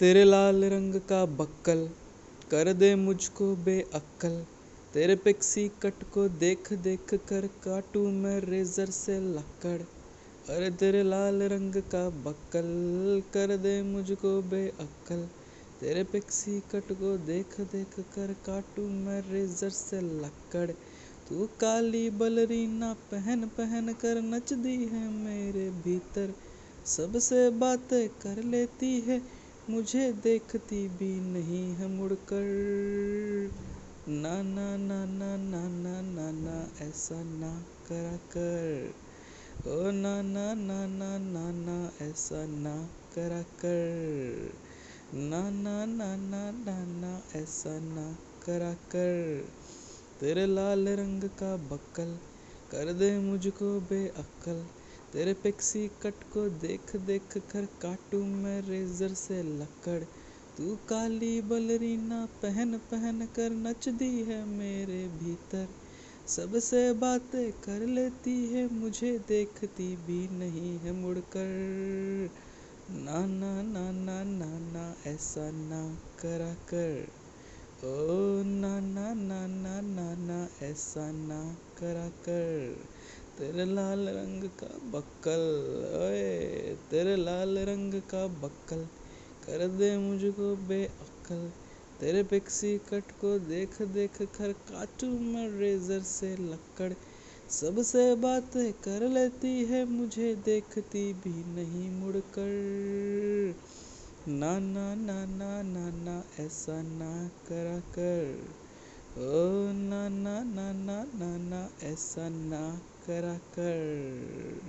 तेरे लाल रंग का बक्कल, कर दे मुझको बेअक्ल तेरे पिक्सी कट को देख देख कर काटू मैं रेजर से लकड़ अरे तेरे लाल रंग का बक्कल, कर दे मुझको बेअक्ल तेरे पिक्सी कट को देख देख कर काटू मैं रेजर से लकड़ तू काली बलरीना पहन पहन कर नच दी है मेरे भीतर। सबसे बातें कर लेती है मुझे देखती भी नहीं है मुड़कर ना ना ना ना ना ना ना ना ऐसा ना करा कर ओ ना ना ना ना ना ना ऐसा ना करा कर ना ना ना ना ना ना ऐसा ना करा कर तेरे लाल रंग का बक्कल कर दे मुझको बेअक्ल तेरे पिक्सी कट को देख देख कर काटू मैं रेजर से लकड़ तू काली बलरीना पहन पहन कर नच दी है मेरे भीतर सबसे बातें कर लेती है मुझे देखती भी नहीं है मुड़कर ना ना ना ना ना ना ऐसा ना करा कर ओ ना ना ना ना ना ना ऐसा ना करा कर तेरे लाल रंग का बक्कल ओए तेरे लाल रंग का बक्कल कर दे मुझको बेअक्ल तेरे पिक्सी कट को देख देख कर काटू मैं रेजर से लकड़ सबसे बातें कर लेती है मुझे देखती भी नहीं मुड़कर ना ना ना ना ना ना ऐसा ना करा कर ओ ना ना ना ना ना ना ऐसा ना carácter